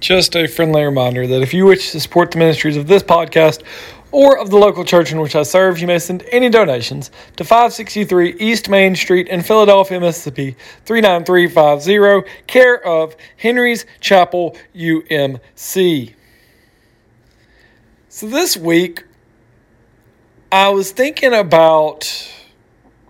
Just a friendly reminder that if you wish to support the ministries of this podcast or of the local church in which I serve, you may send any donations to 563 East Main Street in Philadelphia, Mississippi 39350, care of Henry's Chapel UMC. So this week, I was thinking about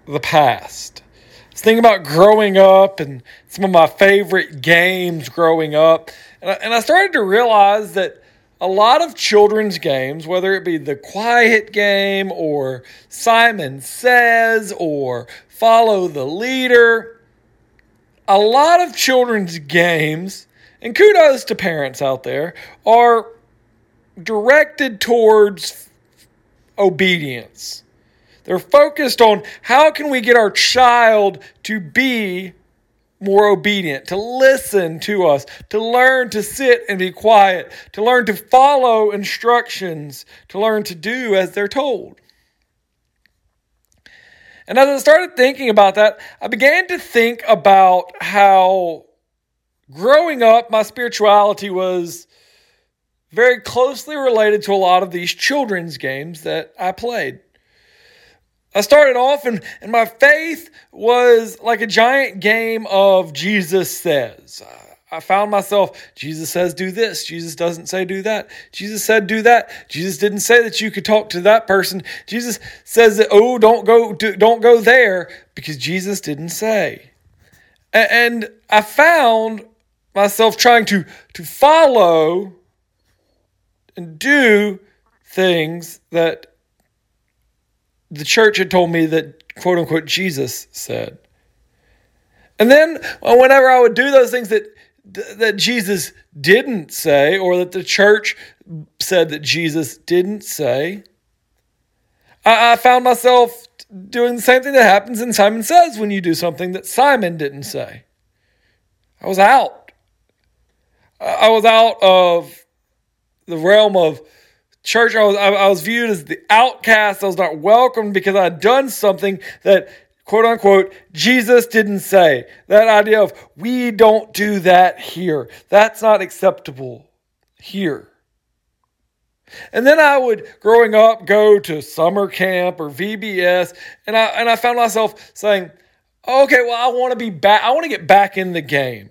the past. I was thinking about growing up and some of my favorite games growing up. And I, and I started to realize that a lot of children's games, whether it be the quiet game or Simon Says or Follow the Leader, a lot of children's games, and kudos to parents out there, are directed towards obedience. They're focused on how can we get our child to be more obedient, to listen to us, to learn to sit and be quiet, to learn to follow instructions, to learn to do as they're told. And as I started thinking about that, I began to think about how growing up, my spirituality was very closely related to a lot of these children's games that I played. I started off and, and my faith was like a giant game of Jesus says. I found myself, Jesus says do this. Jesus doesn't say do that. Jesus said do that. Jesus didn't say that you could talk to that person. Jesus says that, oh, don't go, don't go there because Jesus didn't say. And I found myself trying to, to follow and do things that the church had told me that quote unquote Jesus said. And then uh, whenever I would do those things that that Jesus didn't say or that the church said that Jesus didn't say, I, I found myself doing the same thing that happens in Simon Says when you do something that Simon didn't say. I was out. I was out of the realm of church, I was, I, was viewed as the outcast. I was not welcomed because I had done something that, quote unquote, Jesus didn't say. That idea of we don't do that here. That's not acceptable here. And then I would, growing up, go to summer camp or VBS, and I and I found myself saying, "Okay, well, I want to be back. I want to get back in the game.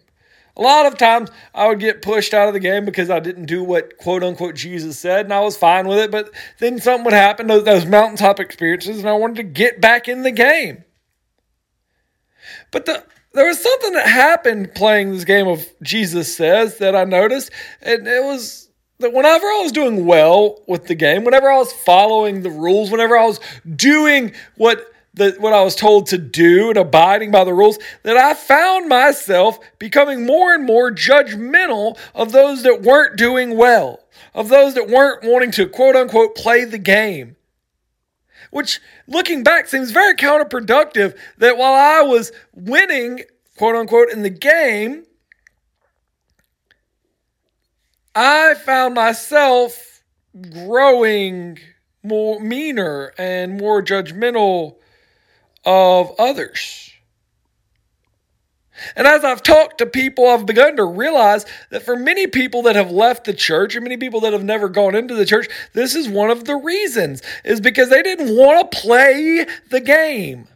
A lot of times I would get pushed out of the game because I didn't do what quote unquote Jesus said, and I was fine with it. But then something would happen, those, those mountaintop experiences, and I wanted to get back in the game. But the, there was something that happened playing this game of Jesus Says that I noticed, and it was that whenever I was doing well with the game, whenever I was following the rules, whenever I was doing what the, what I was told to do and abiding by the rules, that I found myself becoming more and more judgmental of those that weren't doing well, of those that weren't wanting to quote unquote play the game. Which, looking back, seems very counterproductive that while I was winning, quote unquote, in the game, I found myself growing more meaner and more judgmental of others. And as I've talked to people, I've begun to realize that for many people that have left the church, or many people that have never gone into the church, this is one of the reasons, is because they didn't want to play the game.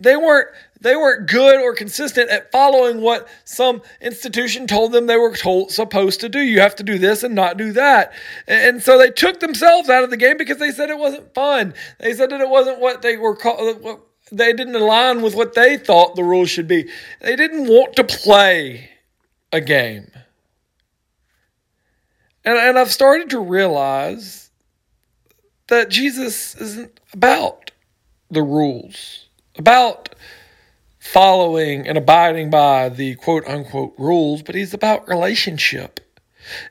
They weren't they weren't good or consistent at following what some institution told them they were told, supposed to do. You have to do this and not do that. And so they took themselves out of the game because they said it wasn't fun. They said that it wasn't what they were called. Uh, they didn't align with what they thought the rules should be. They didn't want to play a game. And, and I've started to realize that Jesus isn't about the rules, about following and abiding by the quote unquote rules, but he's about relationship.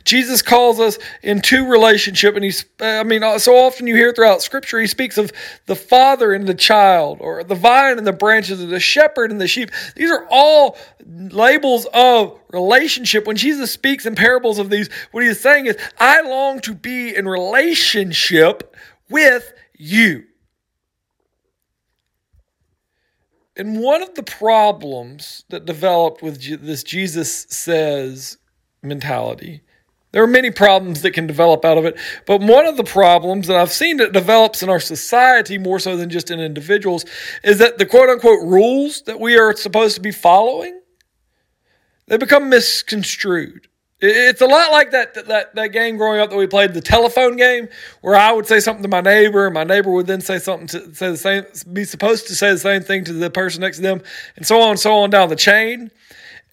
Jesus calls us into relationship, and he's, I mean, uh, so often you hear throughout Scripture, he speaks of the father and the child, or the vine and the branches, or the shepherd and the sheep. These are all labels of relationship. When Jesus speaks in parables of these, what he is saying is, I long to be in relationship with you. And one of the problems that developed with this Jesus says mentality. There are many problems that can develop out of it, but one of the problems that I've seen that develops in our society more so than just in individuals is that the quote unquote rules that we are supposed to be following, they become misconstrued. It's a lot like that, that that game growing up that we played, the telephone game, where I would say something to my neighbor, and my neighbor would then say something to say the same, be supposed to say the same thing to the person next to them, and so on and so on down the chain.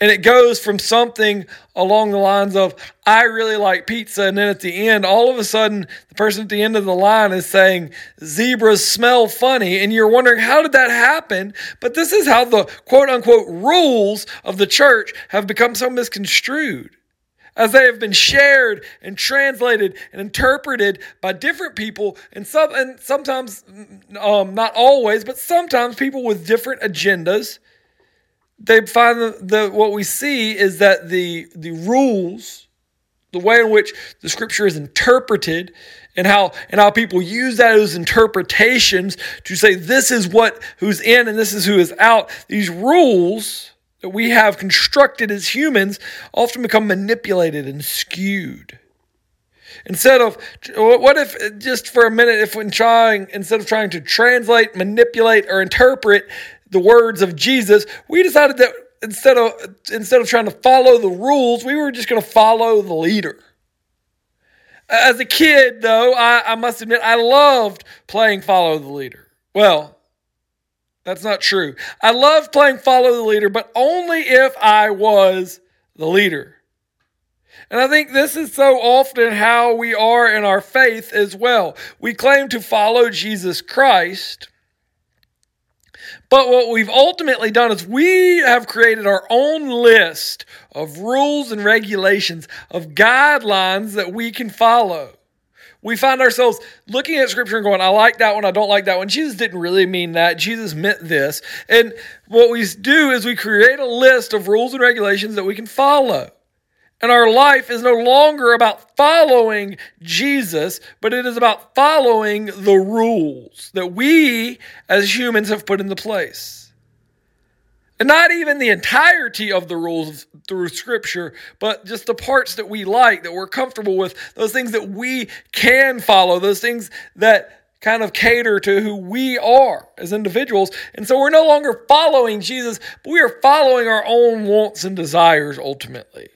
And it goes from something along the lines of, I really like pizza. And then at the end, all of a sudden, the person at the end of the line is saying, zebras smell funny. And you're wondering, how did that happen? But this is how the quote unquote rules of the church have become so misconstrued. As they have been shared and translated and interpreted by different people, and some and sometimes, um, not always, but sometimes people with different agendas they find the, the what we see is that the the rules, the way in which the scripture is interpreted, and how and how people use that as interpretations to say this is what who's in and this is who is out. These rules that we have constructed as humans often become manipulated and skewed. Instead of what if just for a minute, if when trying instead of trying to translate, manipulate, or interpret the words of Jesus, we decided that instead of instead of trying to follow the rules, we were just going to follow the leader. As a kid, though, I, I must admit I loved playing follow the leader. Well, that's not true. I love playing follow the leader, but only if I was the leader. And I think this is so often how we are in our faith as well. We claim to follow Jesus Christ but what we've ultimately done is we have created our own list of rules and regulations, of guidelines that we can follow. We find ourselves looking at scripture and going, I like that one, I don't like that one. Jesus didn't really mean that. Jesus meant this. And what we do is we create a list of rules and regulations that we can follow. And our life is no longer about following Jesus, but it is about following the rules that we as humans have put into place. And not even the entirety of the rules through Scripture, but just the parts that we like, that we're comfortable with, those things that we can follow, those things that kind of cater to who we are as individuals. And so we're no longer following Jesus, but we are following our own wants and desires ultimately.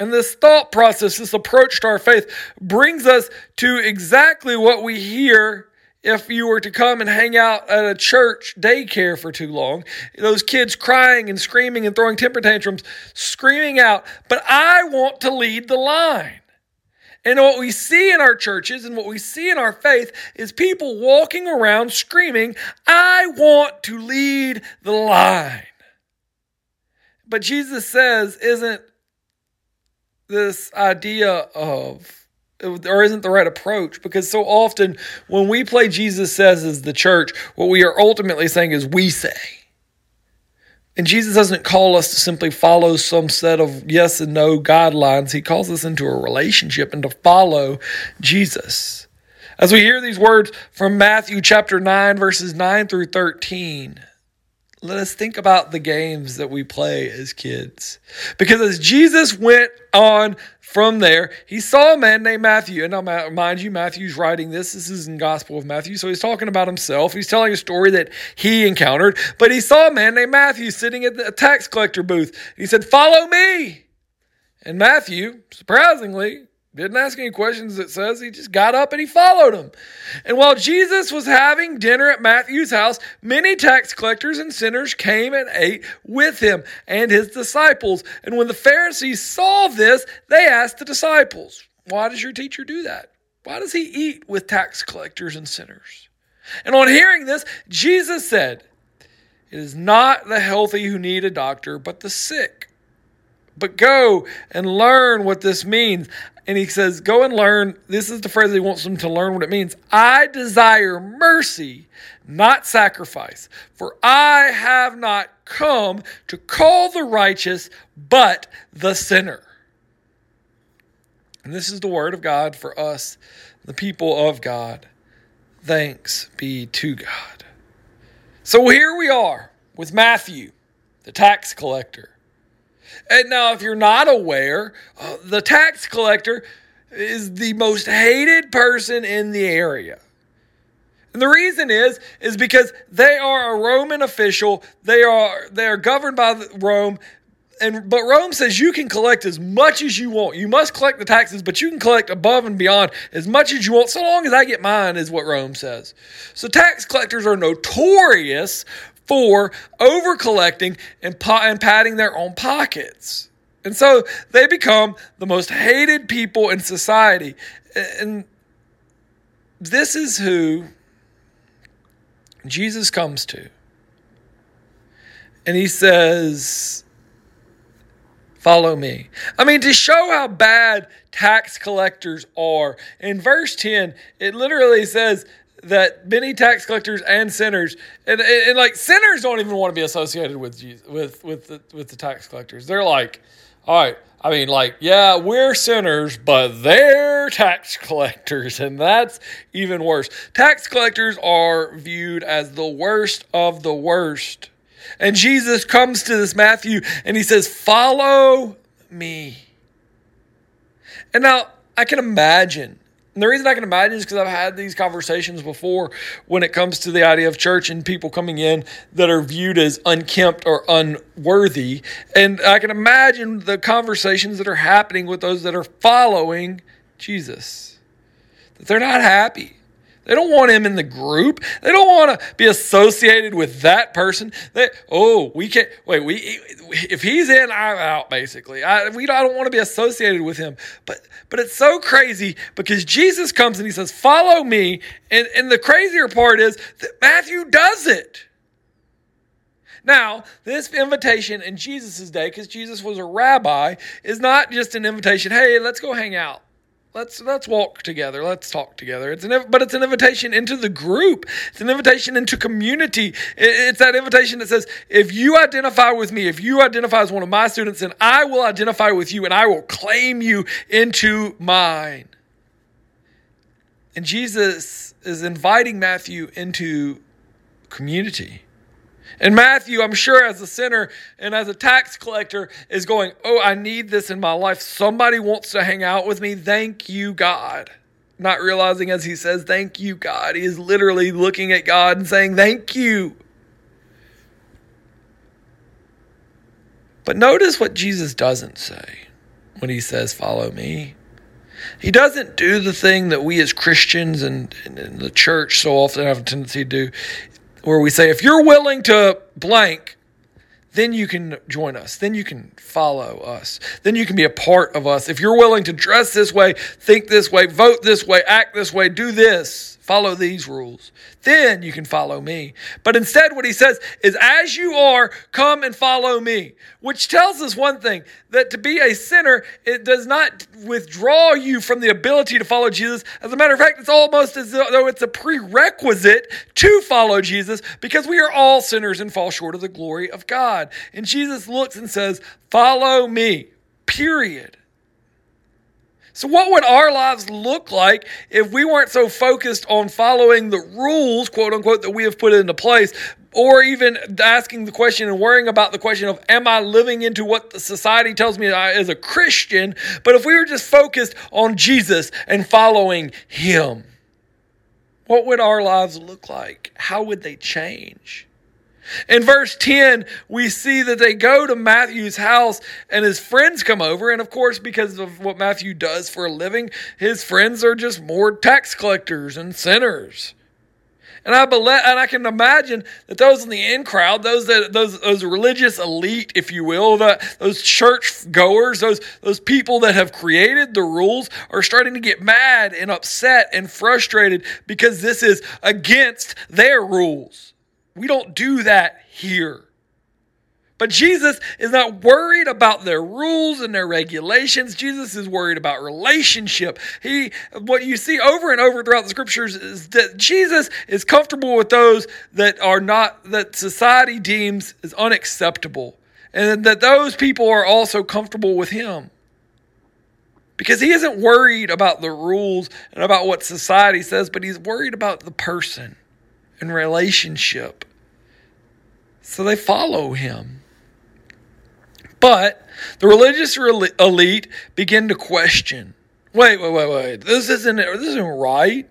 And this thought process, this approach to our faith, brings us to exactly what we hear if you were to come and hang out at a church daycare for too long. Those kids crying and screaming and throwing temper tantrums, screaming out, but I want to lead the line. And what we see in our churches and what we see in our faith is people walking around screaming, I want to lead the line. But Jesus says, isn't this idea of or isn't the right approach because so often when we play Jesus says as the church, what we are ultimately saying is we say. And Jesus doesn't call us to simply follow some set of yes and no guidelines. He calls us into a relationship and to follow Jesus. As we hear these words from Matthew chapter 9, verses 9 through 13, let us think about the games that we play as kids. Because as Jesus went on from there, he saw a man named Matthew. And now, mind you, Matthew's writing this. This is in Gospel of Matthew. So he's talking about himself. He's telling a story that he encountered. But he saw a man named Matthew sitting at the tax collector booth. He said, Follow me. And Matthew, surprisingly, didn't ask any questions, it says. He just got up and he followed him. And while Jesus was having dinner at Matthew's house, many tax collectors and sinners came and ate with him and his disciples. And when the Pharisees saw this, they asked the disciples, Why does your teacher do that? Why does he eat with tax collectors and sinners? And on hearing this, Jesus said, It is not the healthy who need a doctor, but the sick. But go and learn what this means and he says, Go and learn. This is the phrase he wants them to learn what it means. I desire mercy, not sacrifice, for I have not come to call the righteous, but the sinner. And this is the word of God for us, the people of God. Thanks be to God. So here we are with Matthew, the tax collector. And now, if you're not aware, uh, the tax collector is the most hated person in the area. And the reason is is because they are a Roman official. They are they are governed by Rome. And but Rome says you can collect as much as you want. You must collect the taxes, but you can collect above and beyond as much as you want, so long as I get mine, is what Rome says. So tax collectors are notorious for over collecting and, and padding their own pockets. And so they become the most hated people in society. And this is who Jesus comes to. And he says, Follow me. I mean, to show how bad tax collectors are, in verse 10, it literally says that many tax collectors and sinners, and, and, and like sinners don't even want to be associated with Jesus, with with the, with the tax collectors. They're like, all right, I mean, like, yeah, we're sinners, but they're tax collectors, and that's even worse. Tax collectors are viewed as the worst of the worst. And Jesus comes to this Matthew and he says, Follow me. And now I can imagine and the reason I can imagine is because I've had these conversations before when it comes to the idea of church and people coming in that are viewed as unkempt or unworthy. And I can imagine the conversations that are happening with those that are following Jesus, that they're not happy. They don't want him in the group. They don't want to be associated with that person. They, oh, we can't wait. We if he's in, I'm out. Basically, I, we I don't want to be associated with him. But but it's so crazy because Jesus comes and he says, "Follow me." And and the crazier part is that Matthew does it. Now, this invitation in Jesus' day, because Jesus was a rabbi, is not just an invitation, hey, let's go hang out. Let's let's walk together. Let's talk together. It's an but it's an invitation into the group. It's an invitation into community. It's that invitation that says, if you identify with me, if you identify as one of my students, then I will identify with you and I will claim you into mine. And Jesus is inviting Matthew into community. And Matthew, I'm sure, as a sinner and as a tax collector, is going, Oh, I need this in my life. Somebody wants to hang out with me. Thank you, God. Not realizing as he says, Thank you, God. He is literally looking at God and saying, Thank you. But notice what Jesus doesn't say when he says, Follow me. He doesn't do the thing that we as Christians and, and, the church so often have a tendency to do where we say, if you're willing to blank, then you can join us. Then you can follow us. Then you can be a part of us. If you're willing to dress this way, think this way, vote this way, act this way, do this, follow these rules, then you can follow me. But instead, what he says is, as you are, come and follow me, which tells us one thing that to be a sinner, it does not withdraw you from the ability to follow Jesus. As a matter of fact, it's almost as though it's a prerequisite to follow Jesus because we are all sinners and fall short of the glory of God. And Jesus looks and says, Follow me, period. So, what would our lives look like if we weren't so focused on following the rules, quote unquote, that we have put into place, or even asking the question and worrying about the question of, am I living into what the society tells me I, as a Christian? But if we were just focused on Jesus and following Him, what would our lives look like? How would they change? In verse 10, we see that they go to Matthew's house and his friends come over. And of course, because of what Matthew does for a living, his friends are just more tax collectors and sinners. And I believe, and I can imagine that those in the in crowd, those that those those religious elite, if you will, the, those church goers, those those people that have created the rules, are starting to get mad and upset and frustrated because this is against their rules. We don't do that here. But Jesus is not worried about their rules and their regulations. Jesus is worried about relationship. He what you see over and over throughout the scriptures is that Jesus is comfortable with those that are not that society deems as unacceptable. And that those people are also comfortable with him. Because he isn't worried about the rules and about what society says, but he's worried about the person and relationship. So they follow him. But the religious elite begin to question wait, wait, wait, wait. This isn't, this isn't right.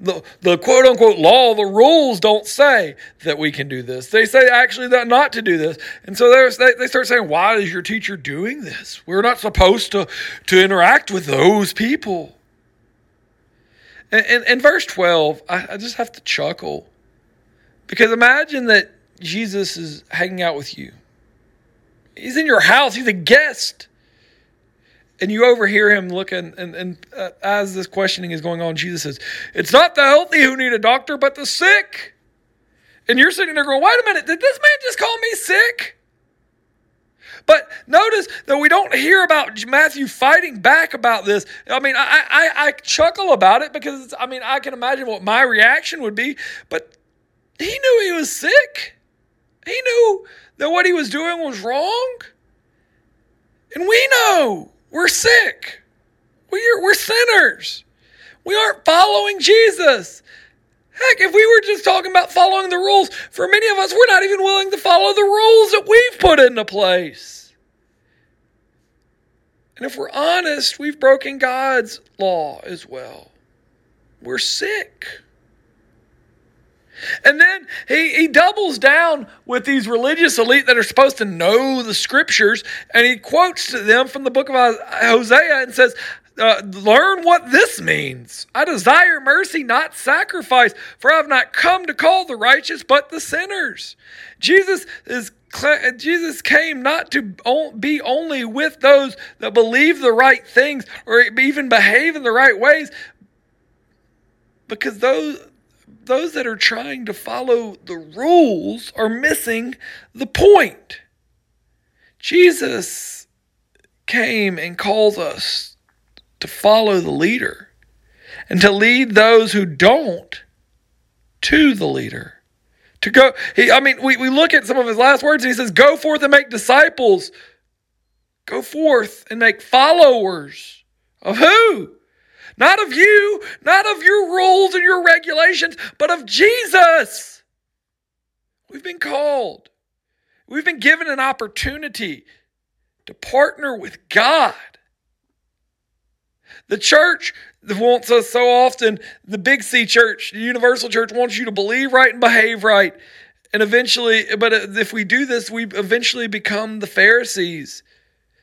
The, the quote unquote law, the rules don't say that we can do this. They say actually that not to do this. And so they, they start saying, why is your teacher doing this? We're not supposed to, to interact with those people. And in verse 12, I, I just have to chuckle because imagine that Jesus is hanging out with you. He's in your house, he's a guest. And you overhear him looking, and, and uh, as this questioning is going on, Jesus says, It's not the healthy who need a doctor, but the sick. And you're sitting there going, Wait a minute, did this man just call me sick? But notice that we don't hear about Matthew fighting back about this. I mean, I, I, I chuckle about it because, I mean, I can imagine what my reaction would be, but he knew he was sick. He knew that what he was doing was wrong. And we know we're sick. We're, we're sinners. We aren't following Jesus. Heck, if we were just talking about following the rules, for many of us, we're not even willing to follow the rules that we've put into place. And if we're honest, we've broken God's law as well. We're sick. And then he, he doubles down with these religious elite that are supposed to know the scriptures, and he quotes to them from the book of Hosea and says, uh, learn what this means. I desire mercy, not sacrifice, for I have not come to call the righteous, but the sinners. Jesus is Jesus came not to be only with those that believe the right things or even behave in the right ways, because those those that are trying to follow the rules are missing the point. Jesus came and calls us to follow the leader and to lead those who don't to the leader. To go, he, I mean, we, we look at some of his last words and he says, Go forth and make disciples. Go forth and make followers of who? Not of you, not of your rules and your regulations, but of Jesus. We've been called. We've been given an opportunity to partner with God. The church wants us so often, the big C church, the universal church wants you to believe right and behave right. And eventually, but if we do this, we eventually become the Pharisees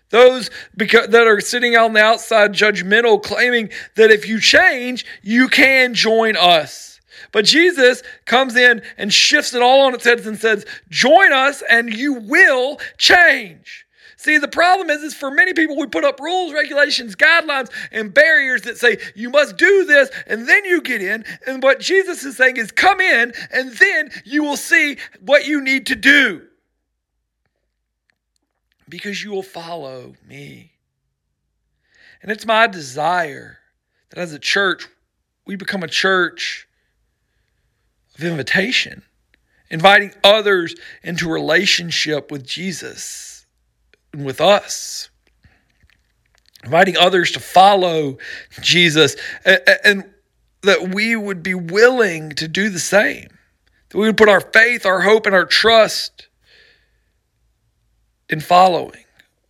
those that are sitting on the outside judgmental, claiming that if you change, you can join us. But Jesus comes in and shifts it all on its head and says, Join us and you will change. See, the problem is, is for many people, we put up rules, regulations, guidelines, and barriers that say you must do this and then you get in. And what Jesus is saying is come in and then you will see what you need to do because you will follow me. And it's my desire that as a church, we become a church of invitation, inviting others into relationship with Jesus and with us, inviting others to follow Jesus, and that we would be willing to do the same, that we would put our faith, our hope, and our trust in following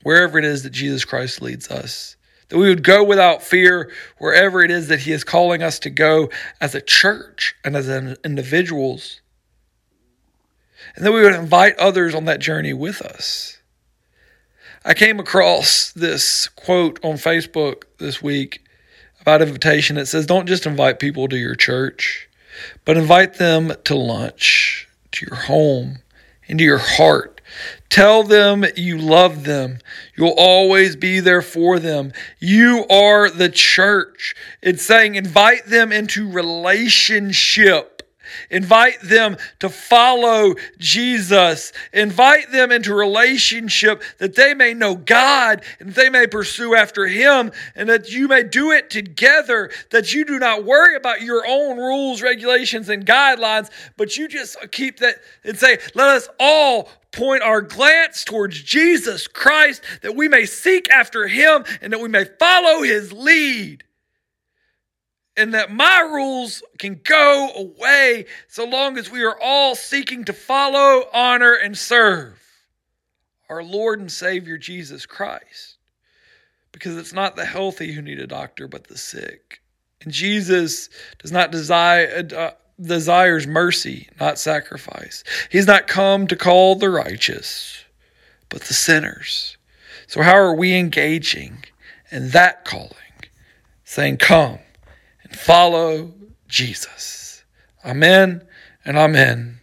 wherever it is that Jesus Christ leads us. That we would go without fear wherever it is that He is calling us to go as a church and as individuals. And that we would invite others on that journey with us. I came across this quote on Facebook this week about invitation. It says, Don't just invite people to your church, but invite them to lunch, to your home, into your heart Tell them you love them. You'll always be there for them. You are the church. It's saying invite them into relationship. Invite them to follow Jesus. Invite them into relationship that they may know God and they may pursue after Him and that you may do it together. That you do not worry about your own rules, regulations, and guidelines, but you just keep that and say, let us all point our glance towards Jesus Christ, that we may seek after him and that we may follow his lead. And that my rules can go away so long as we are all seeking to follow, honor, and serve our Lord and Savior Jesus Christ. Because it's not the healthy who need a doctor, but the sick. And Jesus does not desire, uh, desires mercy, not sacrifice. He's not come to call the righteous, but the sinners. So, how are we engaging in that calling? Saying, Come and follow Jesus. Amen and amen.